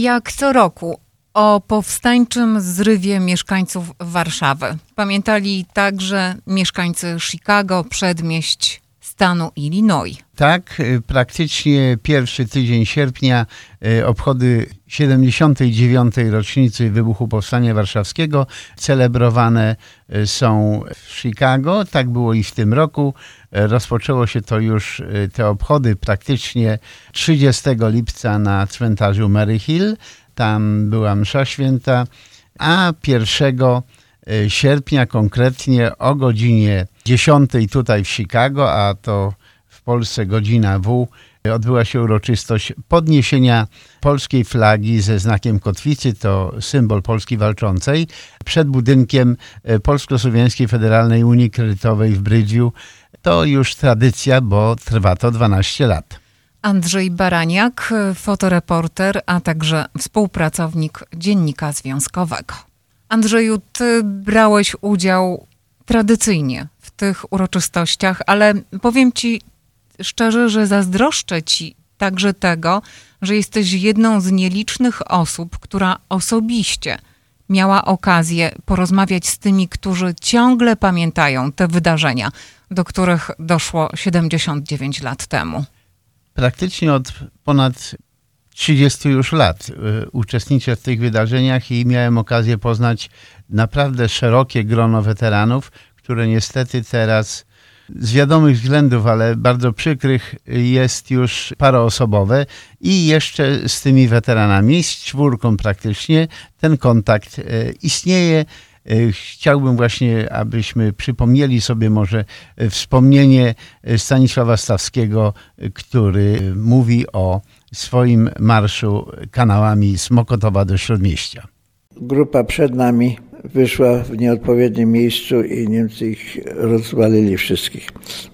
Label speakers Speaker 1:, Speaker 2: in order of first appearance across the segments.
Speaker 1: Jak co roku o powstańczym zrywie mieszkańców Warszawy. Pamiętali także mieszkańcy Chicago, przedmieść stanu Illinois.
Speaker 2: Tak, y, praktycznie pierwszy tydzień sierpnia y, obchody 79. rocznicy wybuchu Powstania Warszawskiego celebrowane y, są w Chicago. Tak było i w tym roku. Rozpoczęło się to już, te obchody praktycznie 30 lipca na cmentarzu Mary Hill. Tam była msza święta, a 1 sierpnia konkretnie o godzinie 10 tutaj w Chicago, a to w Polsce godzina W, odbyła się uroczystość podniesienia polskiej flagi ze znakiem kotwicy, to symbol Polski Walczącej, przed budynkiem Polsko-Słowiańskiej Federalnej Unii Kredytowej w Bridgeview. To już tradycja, bo trwa to 12 lat.
Speaker 1: Andrzej Baraniak, fotoreporter, a także współpracownik Dziennika Związkowego. Andrzeju, ty brałeś udział tradycyjnie w tych uroczystościach, ale powiem ci szczerze, że zazdroszczę ci także tego, że jesteś jedną z nielicznych osób, która osobiście miała okazję porozmawiać z tymi, którzy ciągle pamiętają te wydarzenia, do których doszło 79 lat temu.
Speaker 2: Praktycznie od ponad 30 już lat y, uczestniczę w tych wydarzeniach i miałem okazję poznać naprawdę szerokie grono weteranów, które niestety teraz z wiadomych względów, ale bardzo przykrych, jest już paroosobowe i jeszcze z tymi weteranami, z czwórką praktycznie, ten kontakt y, istnieje. Y, chciałbym właśnie, abyśmy przypomnieli sobie może wspomnienie Stanisława Stawskiego, który mówi o swoim marszu kanałami z Mokotowa do Śródmieścia.
Speaker 3: Grupa przed nami wyszła w nieodpowiednim miejscu i Niemcy ich rozwalili wszystkich.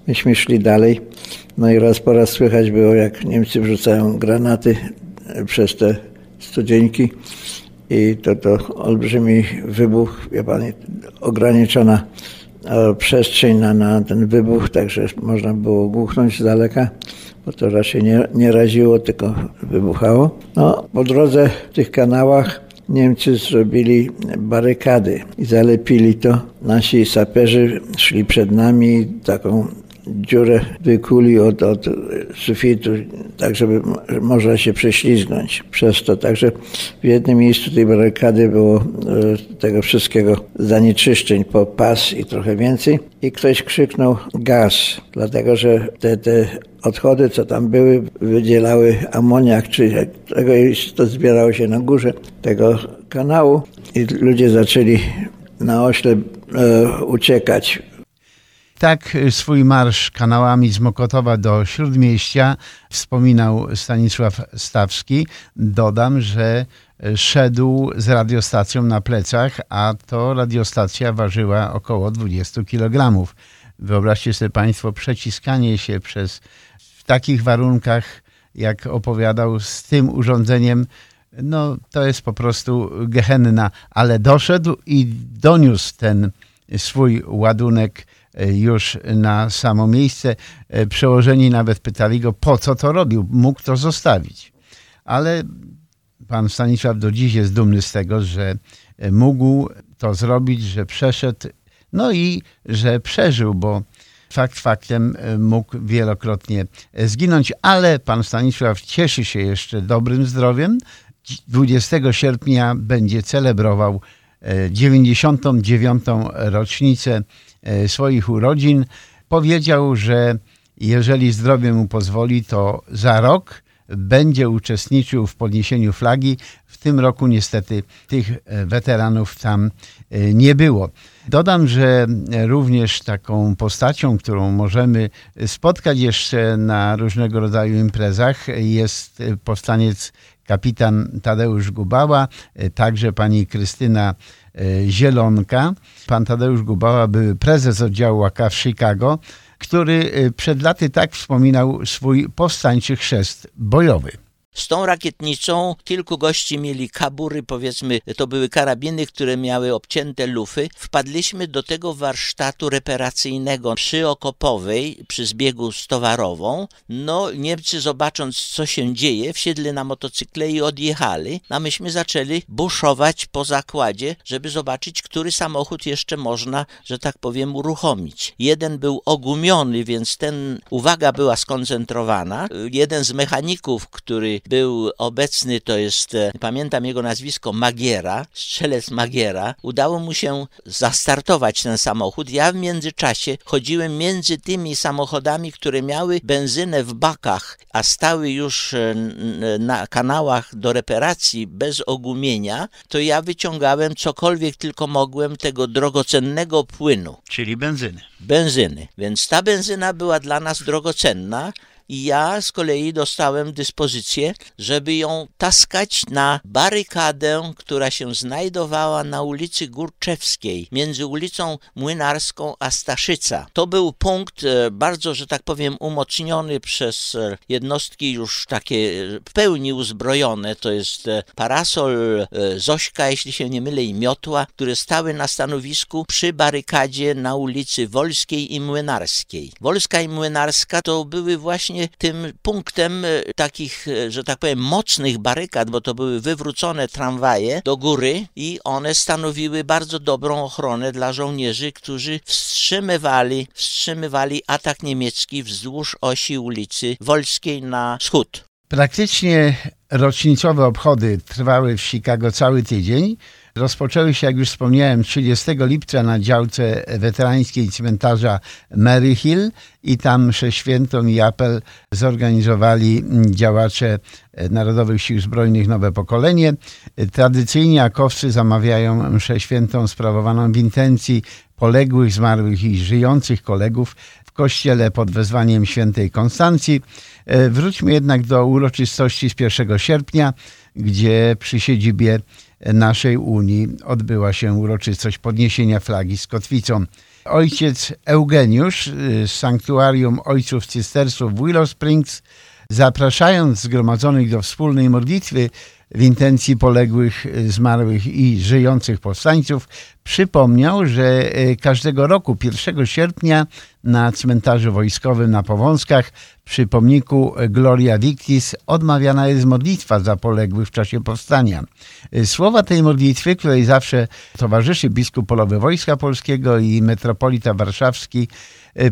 Speaker 3: Myśmy szli dalej, no i raz po raz słychać było, jak Niemcy wrzucają granaty przez te studzieńki i to to olbrzymi wybuch, wie pan, ograniczona e, przestrzeń na, na ten wybuch, także można było głuchnąć z daleka bo to raczej nie, nie raziło, tylko wybuchało. No, po drodze w tych kanałach Niemcy zrobili barykady i zalepili to. Nasi saperzy szli przed nami taką dziurę wykuli od, od sufitu, tak żeby można się prześlizgnąć przez to. Także w jednym miejscu tej barykady było e, tego wszystkiego zanieczyszczeń po pas i trochę więcej. I ktoś krzyknął gaz, dlatego że te, te odchody, co tam były, wydzielały amoniak, czy tego to zbierało się na górze tego kanału i ludzie zaczęli na ośle e, uciekać.
Speaker 2: Tak swój marsz kanałami z Mokotowa do Śródmieścia wspominał Stanisław Stawski. Dodam, że szedł z radiostacją na plecach, a to radiostacja ważyła około 20 kg. Wyobraźcie sobie Państwo przeciskanie się przez w takich warunkach, jak opowiadał, z tym urządzeniem, no to jest po prostu gehenna, ale doszedł i doniósł ten swój ładunek już na samo miejsce. E, przełożeni nawet pytali go, po co to robił, mógł to zostawić. Ale pan Stanisław do dziś jest dumny z tego, że e, mógł to zrobić, że przeszedł no i że przeżył, bo fakt faktem e, mógł wielokrotnie e, zginąć, ale pan Stanisław cieszy się jeszcze dobrym zdrowiem. 20 sierpnia będzie celebrował 99. E, rocznicę swoich urodzin. Powiedział, że jeżeli zdrowie mu pozwoli, to za rok będzie uczestniczył w podniesieniu flagi. W tym roku niestety tych weteranów tam nie było. Dodam, że również taką postacią, którą możemy spotkać jeszcze na różnego rodzaju imprezach, jest powstaniec kapitan Tadeusz Gubała, także pani Krystyna e, Zielonka. Pan Tadeusz Gubała był prezes oddziału AK w Chicago, który e, przed laty tak wspominał swój powstańczy chrzest bojowy.
Speaker 4: Z tą rakietnicą kilku gości mieli kabury, powiedzmy, to były karabiny, które miały obcięte lufy. Wpadliśmy do tego warsztatu reparacyjnego przy Okopowej, przy zbiegu z Towarową. No, Niemcy zobacząc, co się dzieje, wsiedli na motocykle i odjechali, a myśmy zaczęli buszować po zakładzie, żeby zobaczyć, który samochód jeszcze można, że tak powiem, uruchomić. Jeden był ogumiony, więc ten uwaga była skoncentrowana. Jeden z mechaników, który był obecny, to jest, e, pamiętam jego nazwisko, Magiera, strzelec Magiera. Udało mu się zastartować ten samochód. Ja w międzyczasie chodziłem między tymi samochodami, które miały benzynę w bakach, a stały już e, na kanałach do reparacji bez ogumienia, to ja wyciągałem cokolwiek tylko mogłem tego drogocennego płynu.
Speaker 2: Czyli benzyny.
Speaker 4: Benzyny. Więc ta benzyna była dla nas drogocenna i ja z kolei dostałem dyspozycję, żeby ją taskać na barykadę, która się znajdowała na ulicy Górczewskiej, między ulicą Młynarską a Staszyca. To był punkt e, bardzo, że tak powiem, umocniony przez e, jednostki już takie e, w pełni uzbrojone, to jest parasol Zośka, jeśli się nie mylę, i Miotła, które stały na stanowisku przy barykadzie na ulicy Wolskiej i Młynarskiej. Wolska i Młynarska to były właśnie właśnie tym punktem e, takich, e, że tak powiem, mocnych barykad, bo to były wywrócone tramwaje do góry i one stanowiły bardzo dobrą ochronę dla żołnierzy, którzy wstrzymywali, wstrzymywali atak niemiecki wzdłuż osi ulicy Wolskiej na wschód.
Speaker 2: Praktycznie rocznicowe obchody trwały w Chicago cały tydzień. Rozpoczęły się, jak już wspomniałem, 30 lipca na działce weterańskiej cmentarza Maryhill i tam świętą i apel zorganizowali działacze Narodowych Sił Zbrojnych Nowe Pokolenie. Tradycyjnie akowcy zamawiają mszę świętą sprawowaną w intencji poległych, zmarłych i żyjących kolegów w kościele pod wezwaniem świętej Konstancji. Wróćmy jednak do uroczystości z 1 sierpnia, gdzie przy siedzibie naszej Unii odbyła się uroczystość podniesienia flagi z kotwicą. Ojciec Eugeniusz z Sanktuarium Ojców Cystersów Willow Springs, zapraszając zgromadzonych do wspólnej modlitwy, w intencji poległych, zmarłych i żyjących powstańców, przypomniał, że e, każdego roku 1 sierpnia na cmentarzu wojskowym na Powązkach przy pomniku Gloria Victis odmawiana jest modlitwa za poległych w czasie powstania. E, słowa tej modlitwy, której zawsze towarzyszy biskup polowy Wojska Polskiego i metropolita warszawski,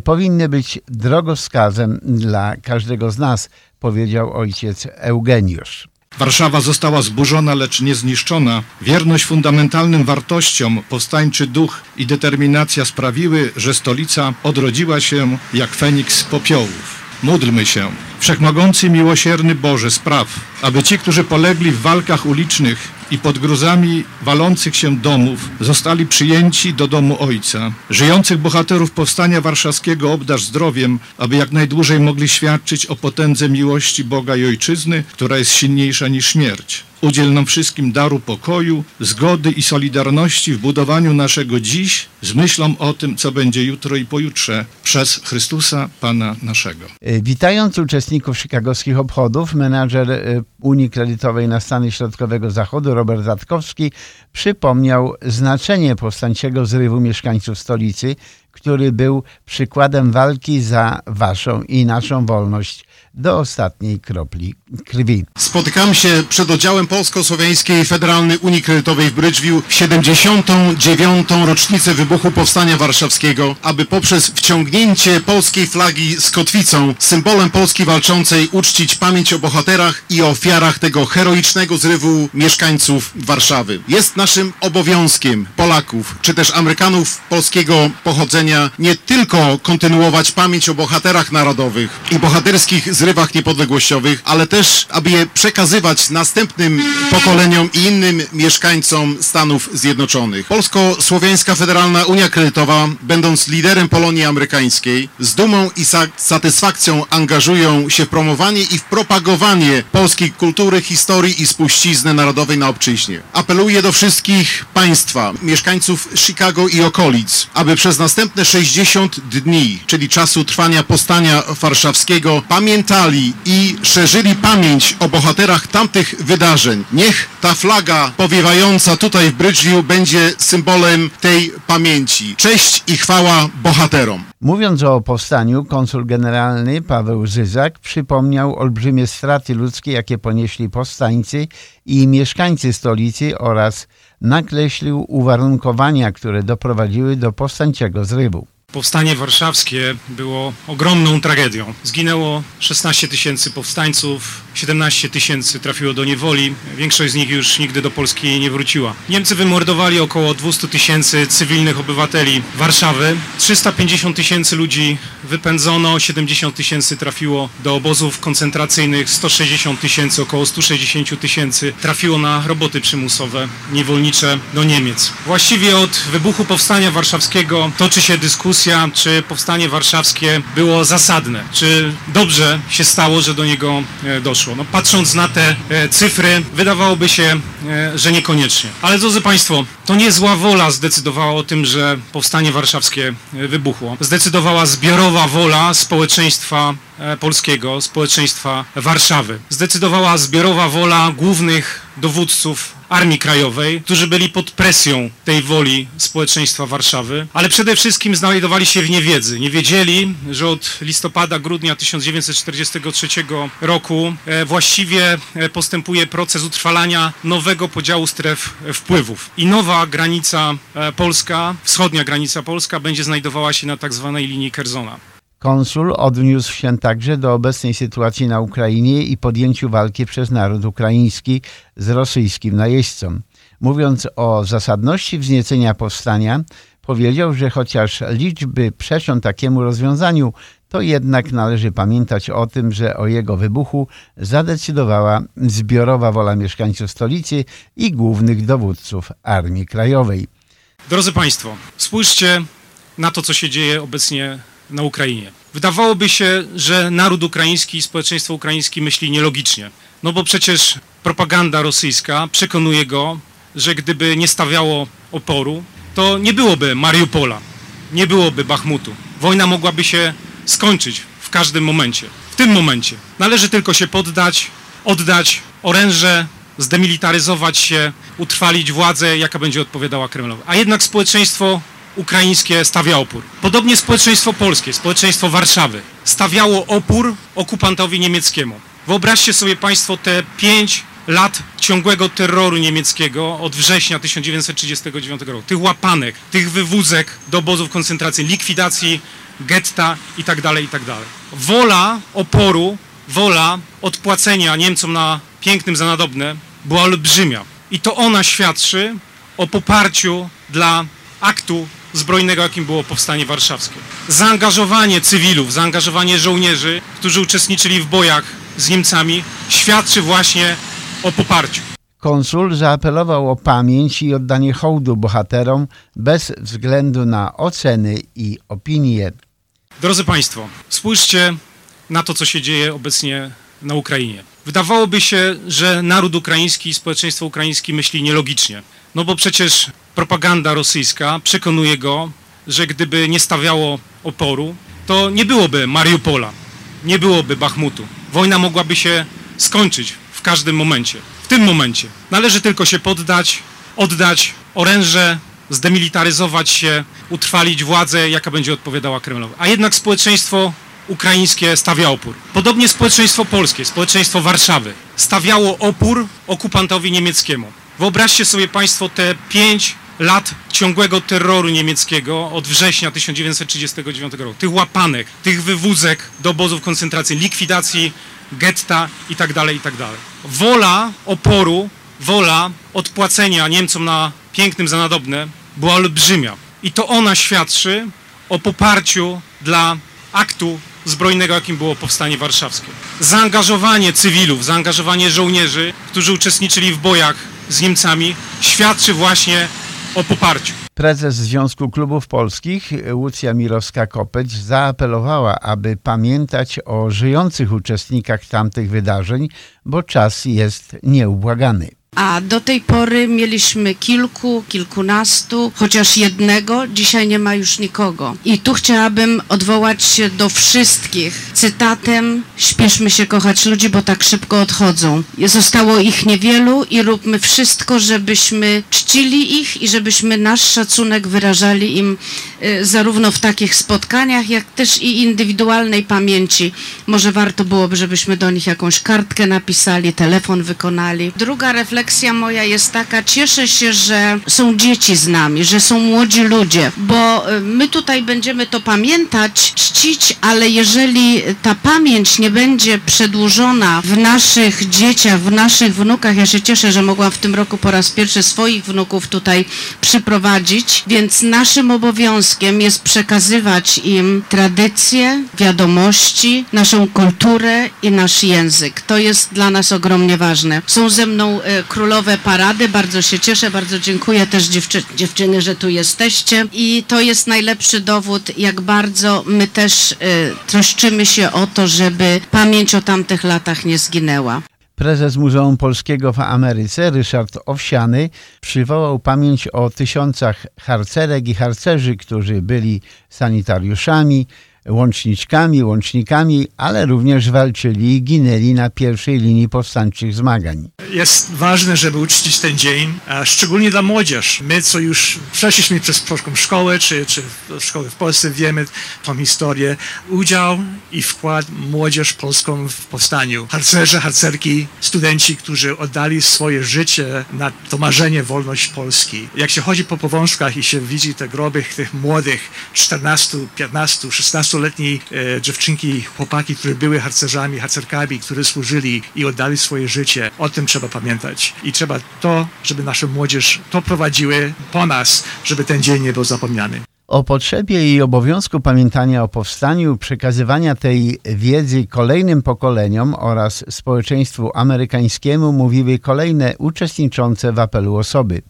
Speaker 2: powinny być drogowskazem dla każdego z nas, powiedział ojciec Eugeniusz.
Speaker 5: Warszawa została zburzona, lecz nie zniszczona. Wierność fundamentalnym wartościom, powstańczy duch i determinacja sprawiły, że stolica odrodziła się jak feniks z popiołów. Módlmy się. Wszechmogący, miłosierny Boże, spraw, aby ci, którzy polegli w walkach ulicznych i pod gruzami walących się domów, zostali przyjęci do domu Ojca. Żyjących bohaterów Powstania Warszawskiego obdarz zdrowiem, aby jak najdłużej mogli świadczyć o potędze miłości Boga i Ojczyzny, która jest silniejsza niż śmierć. Udziel nam wszystkim daru pokoju, zgody i solidarności w budowaniu naszego dziś z myślą o tym, co będzie jutro i pojutrze przez Chrystusa Pana naszego.
Speaker 2: E, witając uczestników chicagowskich obchodów, menadżer e, Unii Kredytowej na Stany Środkowego Zachodu Robert Zatkowski przypomniał znaczenie powstańczego zrywu mieszkańców stolicy, który był przykładem walki za waszą i naszą wolność do ostatniej kropli krwi.
Speaker 6: Spotykam się przed oddziałem Polsko-Słowiańskiej Federalnej Unii Kredytowej w Bridgeview w 79. rocznicę wybuchu Powstania Warszawskiego, aby poprzez wciągnięcie polskiej flagi z kotwicą, symbolem Polski walczącej, uczcić pamięć o bohaterach i ofiarach tego heroicznego zrywu mieszkańców Warszawy. Jest naszym obowiązkiem Polaków, czy też Amerykanów polskiego pochodzenia nie tylko kontynuować pamięć o bohaterach narodowych i bohaterskich zrywach niepodległościowych, ale też, aby je przekazywać następnym pokoleniom i innym mieszkańcom Stanów Zjednoczonych. Polsko-Słowiańska Federalna Unia Kredytowa, będąc liderem Polonii Amerykańskiej, z dumą i satysfakcją angażują się w promowanie i w propagowanie polskiej kultury, historii i spuścizny narodowej na obczyźnie. Apeluję do wszystkich państwa, mieszkańców Chicago i okolic, aby przez następne
Speaker 7: następne 60 dni, czyli czasu trwania powstania warszawskiego, pamiętali i szerzyli pamięć o bohaterach tamtych wydarzeń. Niech ta flaga powiewająca tutaj w Bridgeview będzie symbolem tej pamięci. Cześć i chwała bohaterom.
Speaker 2: Mówiąc o powstaniu, konsul generalny Paweł Żyzak przypomniał olbrzymie straty ludzkie, jakie ponieśli powstańcy i mieszkańcy stolicy oraz nakreślił uwarunkowania, które doprowadziły do powstańczego zrywu.
Speaker 8: Powstanie warszawskie było ogromną tragedią. Zginęło 16 tysięcy powstańców, 17 tysięcy trafiło do niewoli, większość z nich już nigdy do Polski nie wróciła. Niemcy wymordowali około 200 tysięcy cywilnych obywateli Warszawy, 350 tysięcy ludzi wypędzono, 70 tysięcy trafiło do obozów koncentracyjnych, 160 tysięcy, około 160 tysięcy trafiło na roboty przymusowe, niewolnicze do Niemiec. Właściwie od wybuchu Powstania Warszawskiego toczy się dyskusja, czy powstanie warszawskie było zasadne, czy dobrze się stało, że do niego e, doszło. No, patrząc na te e, cyfry, wydawałoby się, e, że niekoniecznie. Ale drodzy Państwo, to nie zła wola zdecydowała o tym, że powstanie warszawskie wybuchło. Zdecydowała zbiorowa wola społeczeństwa polskiego, społeczeństwa Warszawy. Zdecydowała zbiorowa wola głównych dowódców Armii Krajowej, którzy byli pod presją tej woli społeczeństwa Warszawy, ale przede wszystkim znajdowali się w niewiedzy. Nie wiedzieli, że od listopada, grudnia 1943 roku e, właściwie e, postępuje proces utrwalania nowego podziału stref wpływów. I nowa granica e, polska, wschodnia granica polska będzie znajdowała się na tak zwanej linii Kerzona.
Speaker 2: Konsul odniósł się także do obecnej sytuacji na Ukrainie i podjęciu walki przez naród ukraiński z rosyjskim najeźdźcą. Mówiąc o zasadności wzniecenia powstania, powiedział, że chociaż liczby przeczą takiemu rozwiązaniu, to jednak należy pamiętać o tym, że o jego wybuchu zadecydowała zbiorowa wola mieszkańców stolicy i głównych dowódców Armii Krajowej.
Speaker 8: Drodzy Państwo, spójrzcie na to, co się dzieje obecnie na Ukrainie. Wydawałoby się, że naród ukraiński i społeczeństwo ukraińskie myśli nielogicznie. No bo przecież propaganda rosyjska przekonuje go, że gdyby nie stawiało oporu, to nie byłoby Mariupola, nie byłoby Bachmutu. Wojna mogłaby się skończyć w każdym momencie. W tym momencie należy tylko się poddać, oddać oręże, zdemilitaryzować się, utrwalić władzę, jaka będzie odpowiadała Kremlowi. A jednak społeczeństwo ukraińskie stawia opór. Podobnie społeczeństwo polskie, społeczeństwo Warszawy stawiało opór okupantowi niemieckiemu. Wyobraźcie sobie Państwo te pięć lat ciągłego terroru niemieckiego od września 1939 roku. Tych łapanek, tych wywózek do obozów koncentracji, likwidacji getta itd., tak itd. Tak wola oporu, wola odpłacenia Niemcom na pięknym za nadobne była olbrzymia. I to ona świadczy o poparciu dla aktu zbrojnego, jakim było powstanie warszawskie. Zaangażowanie cywilów, zaangażowanie żołnierzy, którzy uczestniczyli w bojach z Niemcami, świadczy właśnie o poparciu.
Speaker 2: Konsul zaapelował o pamięć i oddanie hołdu bohaterom bez względu na oceny i opinie.
Speaker 8: Drodzy Państwo, spójrzcie na to, co się dzieje obecnie na Ukrainie. Wydawałoby się, że naród ukraiński i społeczeństwo ukraińskie myśli nielogicznie. No bo przecież propaganda rosyjska przekonuje go, że gdyby nie stawiało oporu, to nie byłoby Mariupola, nie byłoby Bachmutu. Wojna mogłaby się skończyć w każdym momencie. W tym momencie należy tylko się poddać, oddać oręże, zdemilitaryzować się, utrwalić władzę, jaka będzie odpowiadała Kremlowi. A jednak społeczeństwo ukraińskie stawia opór. Podobnie społeczeństwo polskie, społeczeństwo Warszawy stawiało opór okupantowi niemieckiemu. Wyobraźcie sobie Państwo te pięć lat ciągłego terroru niemieckiego od września 1939 roku. Tych łapanek, tych wywózek do obozów koncentracji, likwidacji getta itd., tak itd. Tak wola oporu, wola odpłacenia Niemcom na pięknym za nadobne była olbrzymia. I to ona świadczy o poparciu dla aktu zbrojnego, jakim było powstanie warszawskie. Zaangażowanie cywilów, zaangażowanie żołnierzy, którzy uczestniczyli w bojach z Niemcami, świadczy właśnie o poparciu.
Speaker 2: Prezes Związku Klubów Polskich Łucja Mirowska-Kopeć zaapelowała, aby pamiętać o żyjących uczestnikach tamtych wydarzeń, bo czas jest nieubłagany.
Speaker 9: A do tej pory mieliśmy kilku, kilkunastu, chociaż jednego, dzisiaj nie ma już nikogo. I tu chciałabym odwołać się do wszystkich cytatem Śpieszmy się kochać ludzi, bo tak szybko odchodzą. Zostało ich niewielu i róbmy wszystko, żebyśmy czcili ich i żebyśmy nasz szacunek wyrażali im y, zarówno w takich spotkaniach, jak też i indywidualnej pamięci. Może warto byłoby, żebyśmy do nich jakąś kartkę napisali, telefon wykonali. Druga refleksja moja jest taka, cieszę się, że są dzieci z nami, że są młodzi ludzie, bo y, my tutaj będziemy to pamiętać, czcić, ale jeżeli ta pamięć nie będzie przedłużona w naszych dzieciach, w naszych wnukach, ja się cieszę, że mogłam w tym roku po raz pierwszy swoich wnuków tutaj przyprowadzić, więc naszym obowiązkiem jest przekazywać im tradycje, wiadomości, naszą kulturę i nasz język. To jest dla nas ogromnie ważne. Są ze mną e, królowe parady, bardzo się cieszę, bardzo dziękuję też dziewczy dziewczyny, że tu jesteście. I to jest najlepszy dowód, jak bardzo my też y, troszczymy się o to, żeby pamięć o tamtych latach nie zginęła.
Speaker 2: Prezes Muzeum Polskiego w Ameryce, Ryszard Owsiany, przywołał pamięć o tysiącach harcerek i harcerzy, którzy byli sanitariuszami, łączniczkami, łącznikami, ale również walczyli i ginęli na pierwszej linii powstańczych zmagań.
Speaker 10: Jest ważne, żeby uczcić ten dzień, szczególnie dla młodzież. My, co już przeszliśmy przez polską szkołę, czy, czy szkołę w Polsce, wiemy tą historię. Udział i wkład młodzież polską w powstaniu. Harcerze, harcerki, studenci, którzy oddali swoje życie na to marzenie wolność Polski. Jak się chodzi po powązkach i się widzi te groby tych młodych, 14, 15, 16 15-letniej e, dziewczynki, chłopaki, które były harcerzami, harcerkami, które służyli i oddali swoje życie. O tym trzeba pamiętać. I trzeba to, żeby nasza młodzież to prowadziły po nas, żeby ten dzień nie był zapomniany.
Speaker 2: O potrzebie i obowiązku pamiętania o powstaniu, przekazywania tej wiedzy kolejnym pokoleniom oraz społeczeństwu amerykańskiemu mówiły kolejne uczestniczące w apelu osoby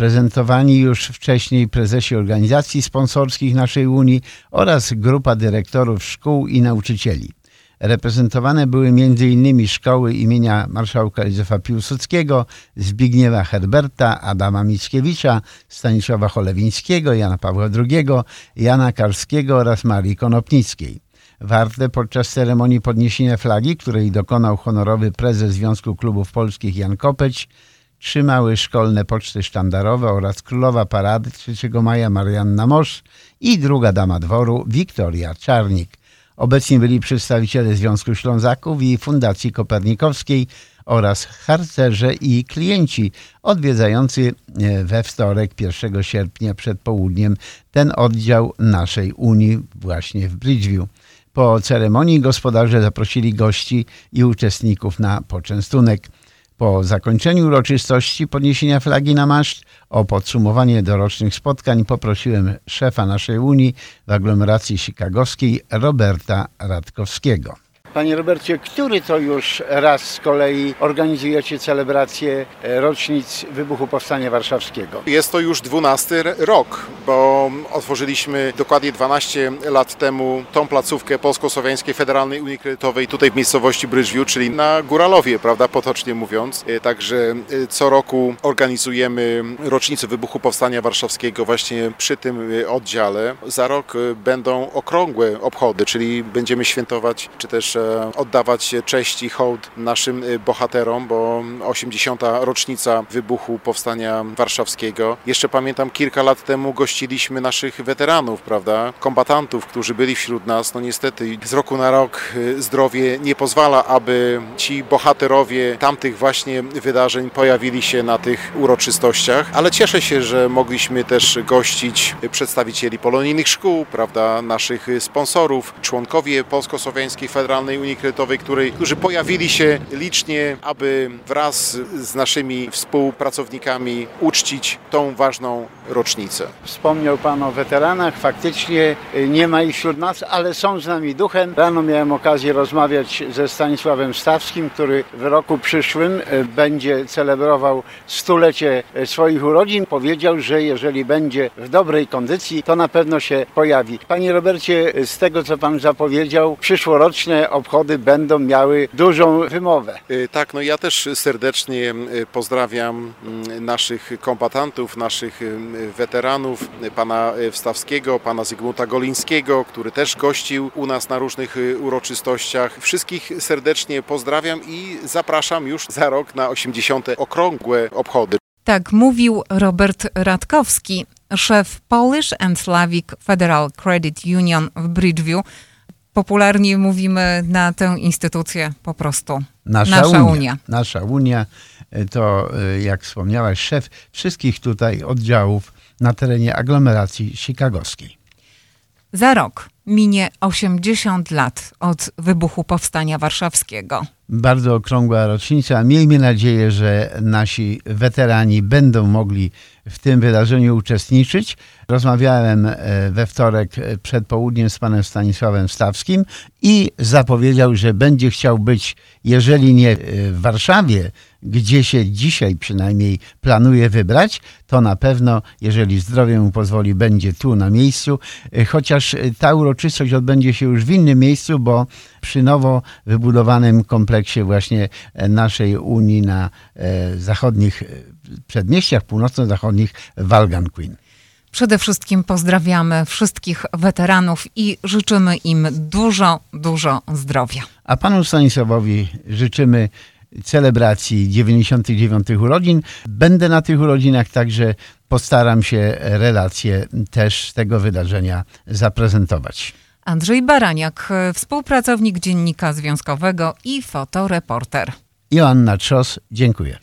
Speaker 2: prezentowani już wcześniej prezesi organizacji sponsorskich naszej Unii oraz grupa dyrektorów szkół i nauczycieli. Reprezentowane były m.in. szkoły imienia marszałka Józefa Piłsudskiego, Zbigniewa Herberta, Adama Mickiewicza, Stanisława Cholewińskiego, Jana Pawła II, Jana Karskiego oraz Marii Konopnickiej. Warte podczas ceremonii podniesienia flagi, której dokonał honorowy prezes Związku Klubów Polskich Jan Kopeć, trzymały szkolne poczty sztandarowe oraz królowa parady 3 maja Marianna Mosz i druga dama dworu Wiktoria Czarnik. Obecni byli przedstawiciele Związku Ślązaków i Fundacji Kopernikowskiej oraz harcerze i klienci odwiedzający e, we wtorek 1 sierpnia przed południem ten oddział naszej Unii właśnie w Bridgeview. Po ceremonii gospodarze zaprosili gości i uczestników na poczęstunek. Po zakończeniu uroczystości podniesienia flagi na maszt o podsumowanie dorocznych spotkań poprosiłem szefa naszej Unii w aglomeracji chicagowskiej Roberta Radkowskiego. Panie Robercie, który to już raz z kolei organizujecie celebrację e, rocznic wybuchu Powstania Warszawskiego?
Speaker 7: Jest to już 12 rok, bo otworzyliśmy dokładnie 12 lat temu tą placówkę Polsko-Słowiańskiej Federalnej Unii Kredytowej tutaj w miejscowości Bryżwiu, czyli na Góralowie, prawda, potocznie mówiąc. E, także e, co roku organizujemy rocznicę wybuchu Powstania Warszawskiego właśnie przy tym oddziale. Za rok będą okrągłe obchody, czyli będziemy świętować, czy też oddawać cześć i hołd naszym y, bohaterom, bo 80. rocznica wybuchu Powstania Warszawskiego. Jeszcze pamiętam kilka lat temu gościliśmy naszych weteranów, prawda, kombatantów, którzy byli wśród nas. No niestety z roku na rok y, zdrowie nie pozwala, aby ci bohaterowie tamtych właśnie wydarzeń pojawili się na tych uroczystościach, ale cieszę się, że mogliśmy też gościć przedstawicieli polonijnych szkół, prawda, naszych sponsorów, członkowie Polsko-Słowiańskiej Federalnej Centralnej Unii Kredytowej, której, którzy pojawili się licznie, aby wraz z naszymi współpracownikami uczcić tą ważną rocznicę.
Speaker 2: Wspomniał Pan o weteranach, faktycznie y, nie ma ich wśród nas, ale są z nami duchem. Rano miałem okazję rozmawiać ze Stanisławem Stawskim, który w roku przyszłym y, będzie celebrował stulecie y, swoich urodzin. Powiedział, że jeżeli będzie w dobrej kondycji, to na pewno się pojawi. Panie Robercie, z tego co Pan zapowiedział, przyszłoroczne obchody będą miały dużą wymowę.
Speaker 7: Y, Tak, no ja też serdecznie y, pozdrawiam mm, naszych kombatantów, naszych y, weteranów, pana Wstawskiego, pana Zygmunta Golińskiego, który też gościł u nas na różnych uroczystościach. Wszystkich serdecznie pozdrawiam i zapraszam już za rok na 80. okrągłe obchody.
Speaker 1: Tak mówił Robert Radkowski, szef Polish and Slavic Federal Credit Union w Bridgeview. Popularnie mówimy na tę instytucję po prostu
Speaker 2: Nasza,
Speaker 1: Nasza
Speaker 2: Unia.
Speaker 1: Unia.
Speaker 2: Nasza Unia y, to, y, jak wspomniałaś, szef wszystkich tutaj oddziałów na terenie aglomeracji chicagowskiej.
Speaker 1: Za rok minie 80 lat od wybuchu Powstania Warszawskiego.
Speaker 2: Bardzo okrągła rocznica. Miejmy nadzieję, że nasi weterani będą mogli w tym wydarzeniu uczestniczyć. Rozmawiałem e, we wtorek e, przed południem z panem Stanisławem Stawskim i zapowiedział, że będzie chciał być, jeżeli nie e, w Warszawie, gdzie się dzisiaj przynajmniej planuje wybrać, to na pewno, jeżeli zdrowie mu pozwoli, będzie tu na miejscu. Chociaż ta uroczystość odbędzie się już w innym miejscu, bo przy nowo wybudowanym kompleksie właśnie e, naszej Unii na e, zachodnich e, przedmieściach północno-zachodnich w Algonquin.
Speaker 1: Przede wszystkim pozdrawiamy wszystkich weteranów i życzymy im dużo, dużo zdrowia.
Speaker 2: A panu Stanisławowi życzymy celebracji 99 urodzin. Będę na tych urodzinach, także postaram się relacje też z tego wydarzenia zaprezentować.
Speaker 1: Andrzej Baraniak, współpracownik Dziennika Związkowego i fotoreporter.
Speaker 2: Joanna Trzos, dziękuję.